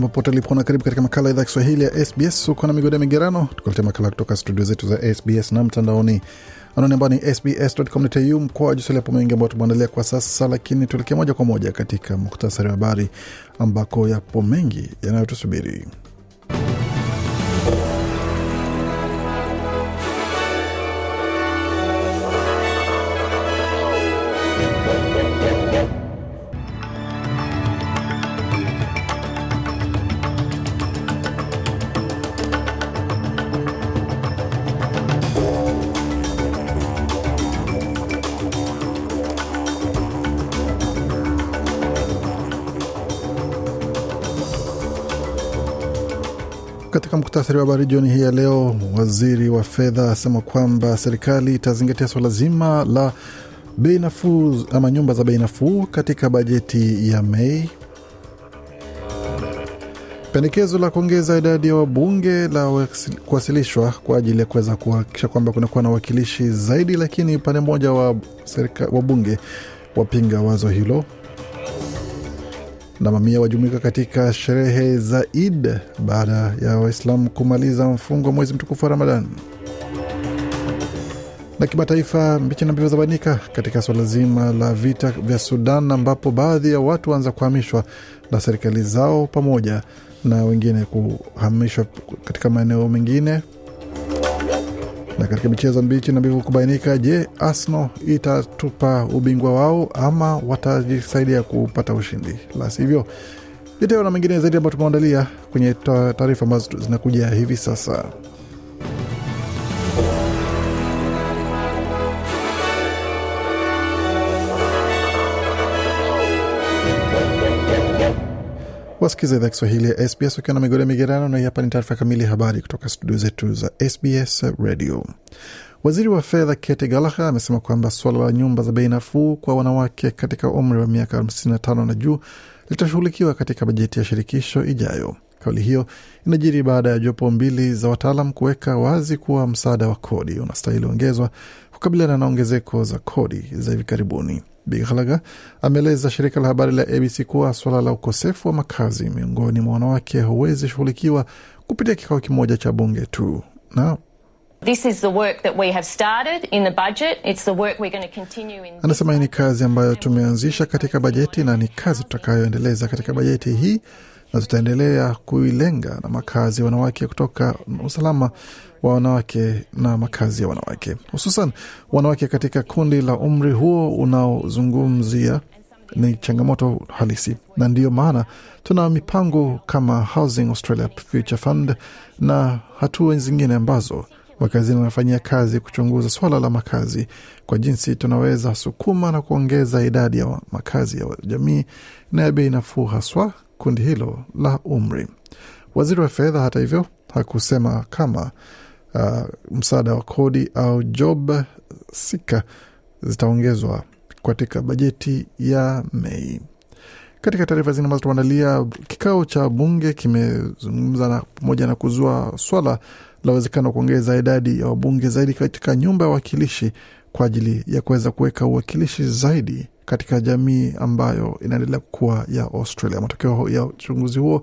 Jambo pote ulipo na karibu katika makala idhaa Kiswahili ya SBS. Uko na migode migerano, tukuletea makala kutoka studio zetu za SBS na mtandaoni anwani ambao ni sbs.com.au mkoa Jusali. Yapo mengi ambayo tumeandalia kwa sasa, lakini tuelekee moja kwa moja katika muktasari wa habari ambako yapo mengi yanayotusubiri. Katika muktasari wa habari jioni hii ya leo, waziri wa fedha asema kwamba serikali itazingatia swala zima la bei nafuu ama nyumba za bei nafuu katika bajeti ya Mei. Pendekezo la kuongeza idadi ya wabunge la kuwasilishwa kwa ajili ya kuweza kuhakikisha kwamba kunakuwa na wakilishi zaidi, lakini upande mmoja wa wabunge wapinga wazo hilo na mamia wajumuika katika sherehe za Id baada ya Waislamu kumaliza mfungo wa mwezi mtukufu wa Ramadan. Na kimataifa, mbichi na mbivu zabanika katika suala zima la vita vya Sudan, ambapo baadhi ya watu waanza kuhamishwa na serikali zao pamoja na wengine kuhamishwa katika maeneo mengine na katika michezo mbichi na mbivu kubainika, je, Arsenal itatupa ubingwa wao ama watajisaidia kupata ushindi? La sivyo, yote na mengine zaidi ambayo tumeandalia kwenye taarifa ambazo zinakuja hivi sasa. Wasikiza idhaa Kiswahili ya SBS ukiwa na migode migerano, na hii hapa ni taarifa kamili ya habari kutoka studio zetu za SBS Radio. Waziri wa fedha Kate Gallagher amesema kwamba suala la nyumba za bei nafuu kwa wanawake katika umri wa miaka 55 na juu litashughulikiwa katika bajeti ya shirikisho ijayo. Kauli hiyo inajiri baada ya jopo mbili za wataalam kuweka wazi kuwa msaada wa kodi unastahili ongezwa kukabiliana na ongezeko za kodi za hivi karibuni. Bighalaga ameeleza shirika la habari la ABC kuwa suala la ukosefu wa makazi miongoni mwa wanawake huwezi shughulikiwa kupitia kikao kimoja cha bunge tu. Na Anasema hii ni kazi ambayo tumeanzisha katika bajeti na ni kazi tutakayoendeleza katika bajeti hii na tutaendelea kuilenga na makazi ya wanawake kutoka usalama wa wanawake na makazi ya wanawake, hususan wanawake katika kundi la umri huo unaozungumzia ni changamoto halisi, na ndiyo maana tuna mipango kama Housing Australia Future Fund na hatua zingine ambazo wakazini wanafanyia kazi kuchunguza swala la makazi kwa jinsi tunaweza sukuma na kuongeza idadi ya makazi ya jamii na ya bei nafuu, haswa kundi hilo la umri. Waziri wa fedha, hata hivyo, hakusema kama uh, msaada wa kodi au job sika zitaongezwa katika bajeti ya Mei. Katika taarifa zingine ambazo tumeandalia, kikao cha bunge kimezungumza na pamoja na kuzua swala la uwezekano wa kuongeza idadi ya wabunge zaidi katika nyumba ya wawakilishi kwa ajili ya kuweza kuweka uwakilishi zaidi katika jamii ambayo inaendelea kuwa ya Australia. Matokeo ya uchunguzi huo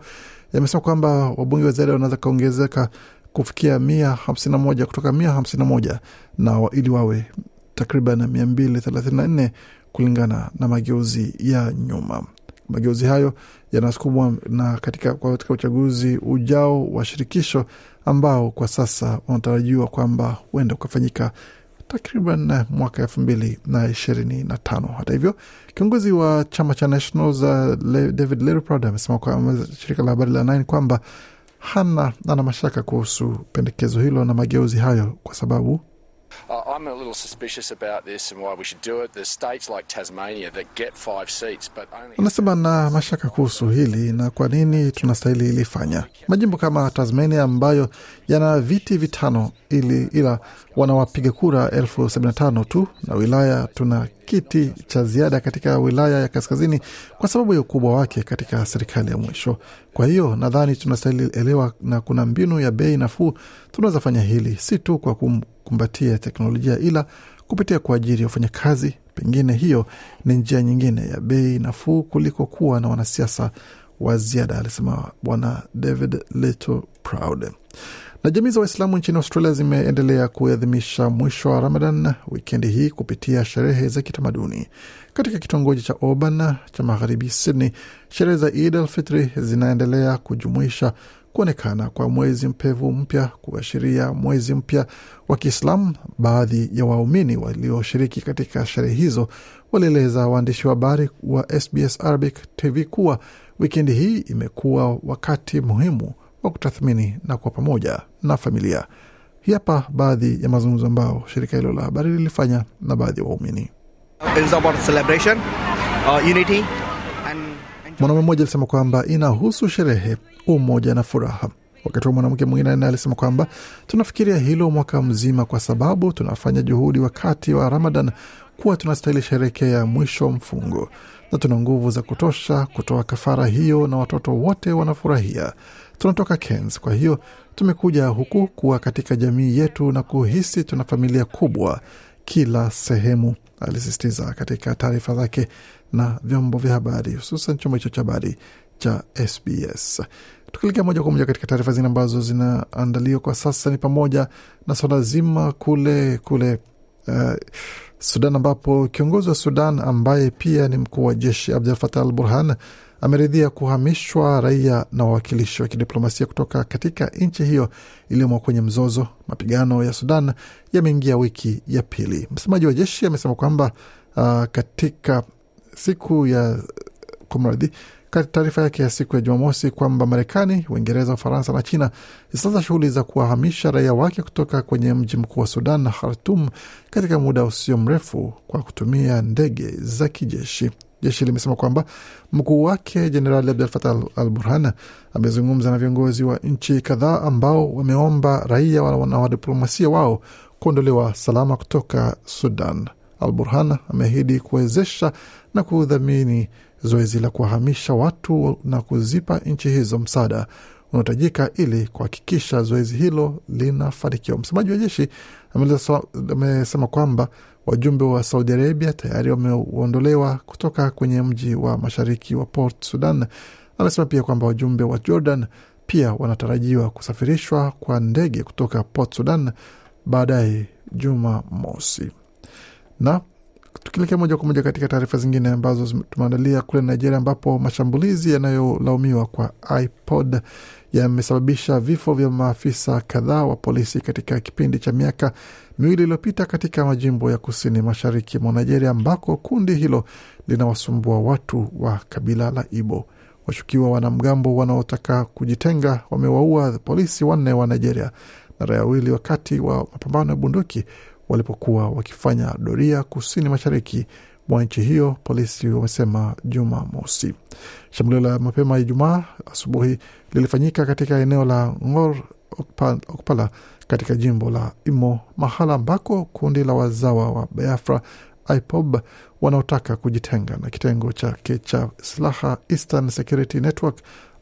yamesema kwamba wabunge wa ziada wanaweza kaongezeka kufikia mia hamsini na moja kutoka mia hamsini na moja na ili wawe takriban mia mbili thelathini na nne kulingana na mageuzi ya nyuma. Mageuzi hayo yanasukumwa na katika, katika uchaguzi ujao wa shirikisho ambao kwa sasa unatarajiwa kwamba huenda ukafanyika takriban mwaka elfu mbili na ishirini na tano. Hata hivyo, kiongozi wa chama cha Nationals David Littleproud amesema kwa shirika la habari la Nine kwamba hana ana mashaka kuhusu pendekezo hilo na mageuzi hayo kwa sababu I'm a little suspicious about this and why we should do it. There's states like Tasmania that get five seats, but only... Anasema na mashaka kuhusu hili na kwa nini tunastahili ilifanya. Majimbo kama Tasmania ambayo yana viti vitano ili, ila wanawapiga kura elfu sabini na tano tu, na wilaya tuna kiti cha ziada katika wilaya ya kaskazini kwa sababu ya ukubwa wake katika serikali ya mwisho. Kwa hiyo nadhani tunastahili elewa, na kuna mbinu ya bei nafuu tunaweza fanya hili, si tu kwa kumbatia teknolojia, ila kupitia kuajiri wafanyakazi. Pengine hiyo ni njia nyingine ya bei nafuu kuliko kuwa na wanasiasa wa ziada, alisema Bwana David Little Proud. Na jamii za Waislamu nchini Australia zimeendelea kuadhimisha mwisho wa Ramadan wikendi hii kupitia sherehe za kitamaduni. Katika kitongoji cha Oban cha magharibi Sydney, sherehe za Eid zinaendelea kujumuisha kuonekana kwa mwezi mpevu mpya kuashiria mwezi mpya wa Kiislamu. Baadhi ya waumini walioshiriki katika sherehe hizo walieleza waandishi wa habari wa SBS Arabic TV kuwa wikendi hii imekuwa wakati muhimu wa kutathmini na kwa pamoja na familia. Hii hapa baadhi ya mazungumzo ambao shirika hilo la habari lilifanya na baadhi ya waumini. Mwanaume mmoja alisema kwamba inahusu sherehe, umoja na furaha, wakati wa mwanamke mwingine naye alisema kwamba tunafikiria hilo mwaka mzima, kwa sababu tunafanya juhudi wakati wa Ramadan kuwa tunastahili sherekea mwisho mfungo na tuna nguvu za kutosha kutoa kafara hiyo, na watoto wote wanafurahia. Tunatoka Cairns, kwa hiyo tumekuja huku kuwa katika jamii yetu na kuhisi tuna familia kubwa kila sehemu, alisisitiza katika taarifa zake na vyombo vya habari, hususan chombo hicho cha habari cha SBS. Tukielekea moja kwa moja katika taarifa zingine ambazo zinaandaliwa kwa sasa ni pamoja na swala zima kule kule uh, Sudan ambapo kiongozi wa Sudan ambaye pia ni mkuu wa jeshi Abdul Fatah al Burhan ameridhia kuhamishwa raia na wawakilishi wa kidiplomasia kutoka katika nchi hiyo iliyomo kwenye mzozo. Mapigano ya Sudan yameingia wiki ya pili. Msemaji wa jeshi amesema kwamba uh, katika siku ya kumradhi taarifa yake ya siku ya Jumamosi kwamba Marekani, Uingereza, Ufaransa na China zitaanza shughuli za kuwahamisha raia wake kutoka kwenye mji mkuu wa Sudan na Khartum katika muda usio mrefu kwa kutumia ndege za kijeshi. Jeshi limesema kwamba mkuu wake Jenerali Abdel Fattah al Burhan amezungumza na viongozi wa nchi kadhaa ambao wameomba raia na wadiplomasia wao kuondolewa salama kutoka Sudan. Al Burhan ameahidi kuwezesha na kudhamini zoezi la kuwahamisha watu na kuzipa nchi hizo msaada unaohitajika ili kuhakikisha zoezi hilo linafanikiwa. Msemaji wa jeshi amesema kwamba wajumbe wa Saudi Arabia tayari wameondolewa kutoka kwenye mji wa mashariki wa Port Sudan. Amesema pia kwamba wajumbe wa Jordan pia wanatarajiwa kusafirishwa kwa ndege kutoka Port Sudan baadaye Juma mosi na tukielekea moja kwa moja katika taarifa zingine ambazo tumeandalia kule Nigeria, ambapo mashambulizi yanayolaumiwa kwa iPod yamesababisha vifo vya maafisa kadhaa wa polisi katika kipindi cha miaka miwili iliyopita katika majimbo ya kusini mashariki mwa Nigeria, ambako kundi hilo linawasumbua watu wa kabila la Ibo. Washukiwa wanamgambo wanaotaka kujitenga wamewaua polisi wanne wa Nigeria na raia wawili wakati wa mapambano ya bunduki walipokuwa wakifanya doria kusini mashariki mwa nchi hiyo, polisi wamesema Juma mosi. Shambulio la mapema Ijumaa asubuhi lilifanyika katika eneo la Ngor Okpala katika jimbo la Imo, mahala ambako kundi la wazawa wa Biafra IPOB wanaotaka kujitenga na kitengo chake cha silaha Eastern Security Network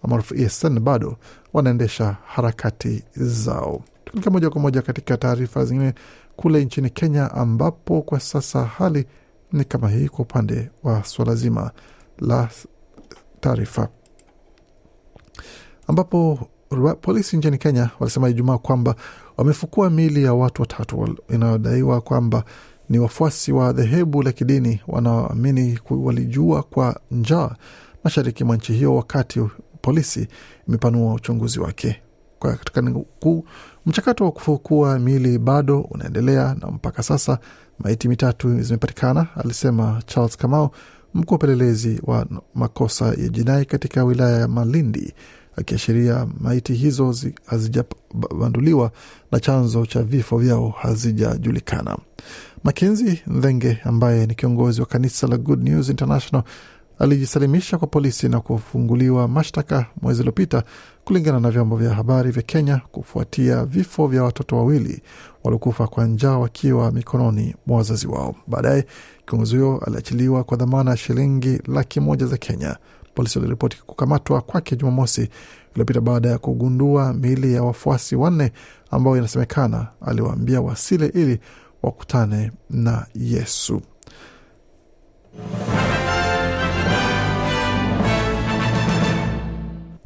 maarufu ESN bado wanaendesha harakati zao. Tukilika moja kwa moja katika taarifa zingine kule nchini Kenya, ambapo kwa sasa hali ni kama hii kwa upande wa suala zima la taarifa, ambapo polisi nchini Kenya walisema Ijumaa kwamba wamefukua miili ya watu watatu inayodaiwa kwamba ni wafuasi wa dhehebu la kidini wanaoamini walijua kwa njaa mashariki mwa nchi hiyo, wakati polisi imepanua uchunguzi wake katika mchakato wa kufukua miili bado unaendelea na mpaka sasa maiti mitatu zimepatikana, alisema Charles Kamau, mkuu wa upelelezi wa makosa ya jinai katika wilaya ya Malindi, akiashiria maiti hizo hazijabanduliwa na chanzo cha vifo vyao hazijajulikana. Makenzi Ndhenge ambaye ni kiongozi wa kanisa la Good News International alijisalimisha kwa polisi na kufunguliwa mashtaka mwezi uliopita kulingana na vyombo vya habari vya Kenya kufuatia vifo vya watoto wawili waliokufa kwa njaa wakiwa mikononi mwa wazazi wao. Baadaye kiongozi huyo aliachiliwa kwa dhamana ya shilingi laki moja za Kenya. Polisi waliripoti kukamatwa kwake Jumamosi iliyopita baada ya kugundua miili ya wafuasi wanne ambao inasemekana aliwaambia wasile ili wakutane na Yesu.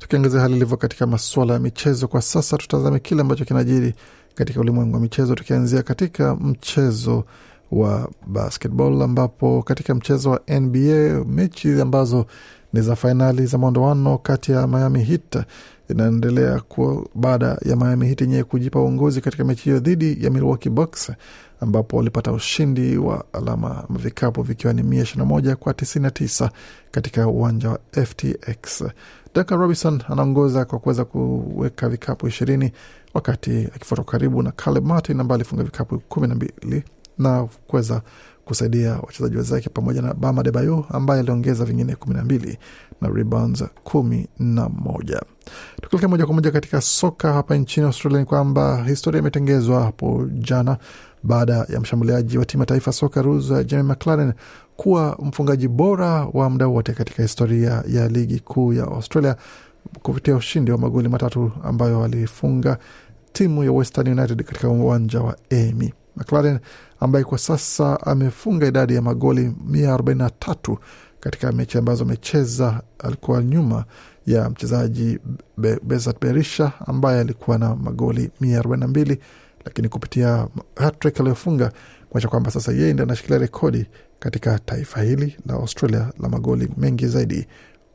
Tukiangazia hali ilivyo katika masuala ya michezo kwa sasa, tutazame kile ambacho kinajiri katika ulimwengu wa michezo, tukianzia katika mchezo wa basketball, ambapo katika mchezo wa NBA mechi ambazo ni za fainali za maondoano kati ya Miami Heat inaendelea baada ya Miami Heat yenyewe kujipa uongozi katika mechi hiyo dhidi ya Milwaukee Bucks ambapo walipata ushindi wa alama vikapu vikiwa ni mia ishirini na moja kwa tisini na tisa katika uwanja wa FTX. Duncan Robinson anaongoza kwa kuweza kuweka vikapu ishirini wakati akifuatwa karibu na Caleb Martin ambaye alifunga vikapu kumi na mbili na kuweza kusaidia wachezaji wenzake pamoja na Bama Debayo ambaye aliongeza vingine kumi na mbili na rebounds kumi na moja. Tukielekea moja kwa moja katika soka hapa nchini Australia ni kwamba historia imetengezwa hapo jana baada ya mshambuliaji wa timu ya taifa Socceroos Jamie McLaren kuwa mfungaji bora wa muda wote katika historia ya ligi kuu ya Australia kupitia ushindi wa magoli matatu ambayo alifunga timu ya Western United katika uwanja wa Amy. McLaren ambaye kwa sasa amefunga idadi ya magoli 143 katika mechi ambazo amecheza, alikuwa nyuma ya mchezaji Be Bezat Berisha ambaye alikuwa na magoli 142 lakini kupitia hattrick aliyofunga kuacha kwamba sasa yeye ndi anashikilia rekodi katika taifa hili la Australia la magoli mengi zaidi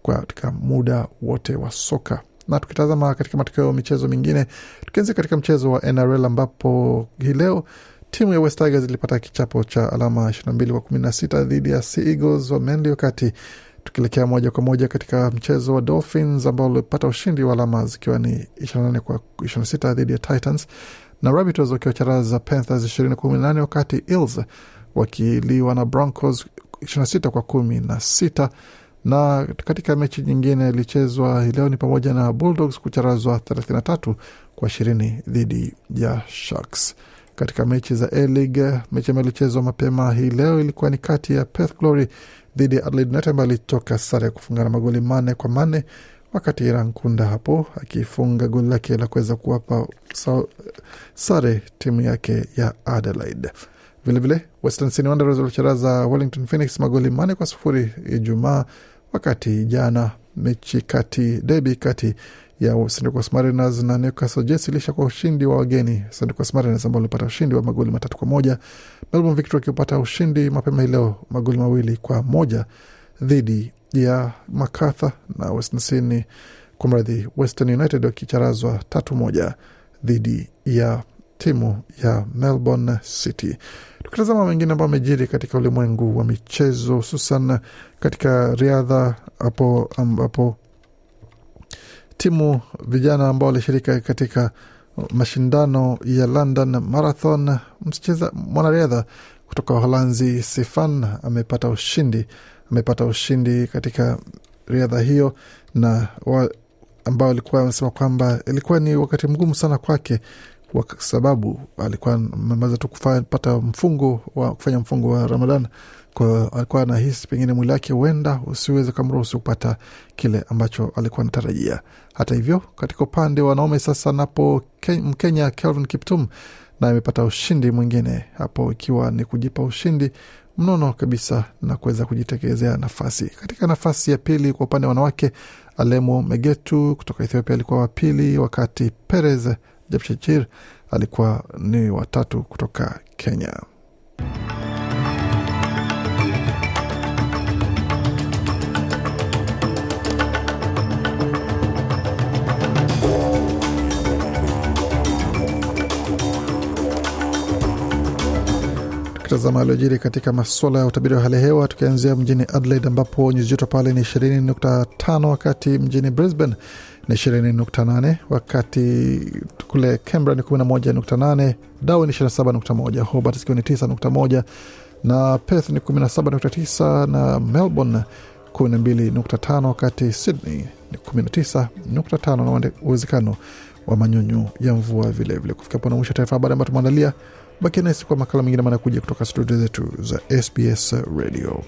katika muda wote wa soka. Na tukitazama katika matokeo ya michezo mingine, tukianzia katika mchezo wa NRL ambapo hii leo timu ya West Tigers ilipata kichapo cha alama 22 kwa 16 dhidi ya Sea Eagles wa Manly, wakati tukielekea moja kwa moja katika mchezo wa Dolphins ambao ulipata ushindi wa alama zikiwa ni 28 kwa 26 dhidi ya Titans na Rabbitohs wakiwacharaza Panthers 20 kwa 18 wakati Eels wakiliwa na Broncos 26 kwa kumi na sita na katika mechi nyingine ilichezwa leo ni pamoja na Bulldogs kucharazwa 33 kwa ishirini dhidi ya Sharks. Katika mechi za A-League, mechi ambayo ilichezwa mapema hii leo ilikuwa ni kati ya Perth Glory dhidi ya Adelaide United ambayo ilitoka sare ya kufungana magoli manne kwa manne wakati Iran Kunda hapo akifunga goli lake la kuweza kuwapa sare timu yake ya Adelaide. Vilevile Western Sydney Wanderers walicharaza Wellington Phoenix magoli manne kwa sufuri Ijumaa, wakati jana mechi kati debi kati ya Central Coast Mariners na Newcastle Jets ilisha kwa ushindi wa wageni Central Coast Mariners ambao walipata ushindi wa magoli matatu kwa moja. Melbourne Victory wakipata ushindi mapema hii leo magoli mawili kwa moja dhidi ya Macarthur na Western Sydney kwa mradhi Western United wakicharazwa tatu moja dhidi ya timu ya Melbourne City. Tukitazama mengine ambayo amejiri katika ulimwengu wa michezo, hususan katika riadha, hapo ambapo timu vijana ambao walishirika katika mashindano ya London Marathon, mcheza mwanariadha kutoka Uholanzi Sifan amepata ushindi amepata ushindi katika riadha hiyo na wa, ambao alikuwa amesema kwamba ilikuwa ni wakati mgumu sana kwake kwa sababu alikuwa ameweza tu kupata mfungo wa kufanya mfungo wa Ramadan. Kwa alikuwa anahisi pengine mwili wake huenda usiweze kamruhusu kupata kile ambacho alikuwa anatarajia. Hata hivyo, katika upande wa wanaume sasa, napo Mkenya Kelvin Kiptum naye amepata ushindi mwingine hapo, ikiwa ni kujipa ushindi mnono kabisa na kuweza kujitekelezea nafasi. Katika nafasi ya pili kwa upande wa wanawake, Alemo Megetu kutoka Ethiopia alikuwa wa pili, wakati Perez Jepchirchir alikuwa ni watatu kutoka Kenya. Tukitazama aliojiri katika masuala ya utabiri wa hali hewa, tukianzia mjini Adelaide ambapo nyuzi joto pale ni ishirini nukta tano wakati mjini Brisbane ni 20.8, wakati kule Canberra ni 11.8, Darwin ni 27.1, Hobart zikiwa ni 9.1 na Perth ni 17.9 na Melbourne 12.5, wakati Sydney ni 19.5 na uwezekano wa manyunyu ya mvua vilevile. Kufika pona mwisho taarifa habari ambayo tumeandalia. Bakia nasi kwa makala mengine manakuja kutoka studio zetu za SBS Radio.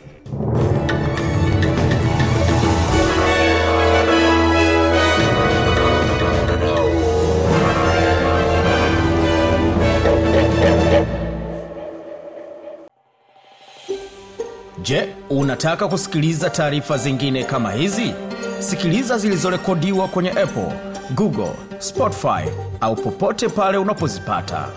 Je, unataka kusikiliza taarifa zingine kama hizi? Sikiliza zilizorekodiwa kwenye Apple, Google, Spotify au popote pale unapozipata.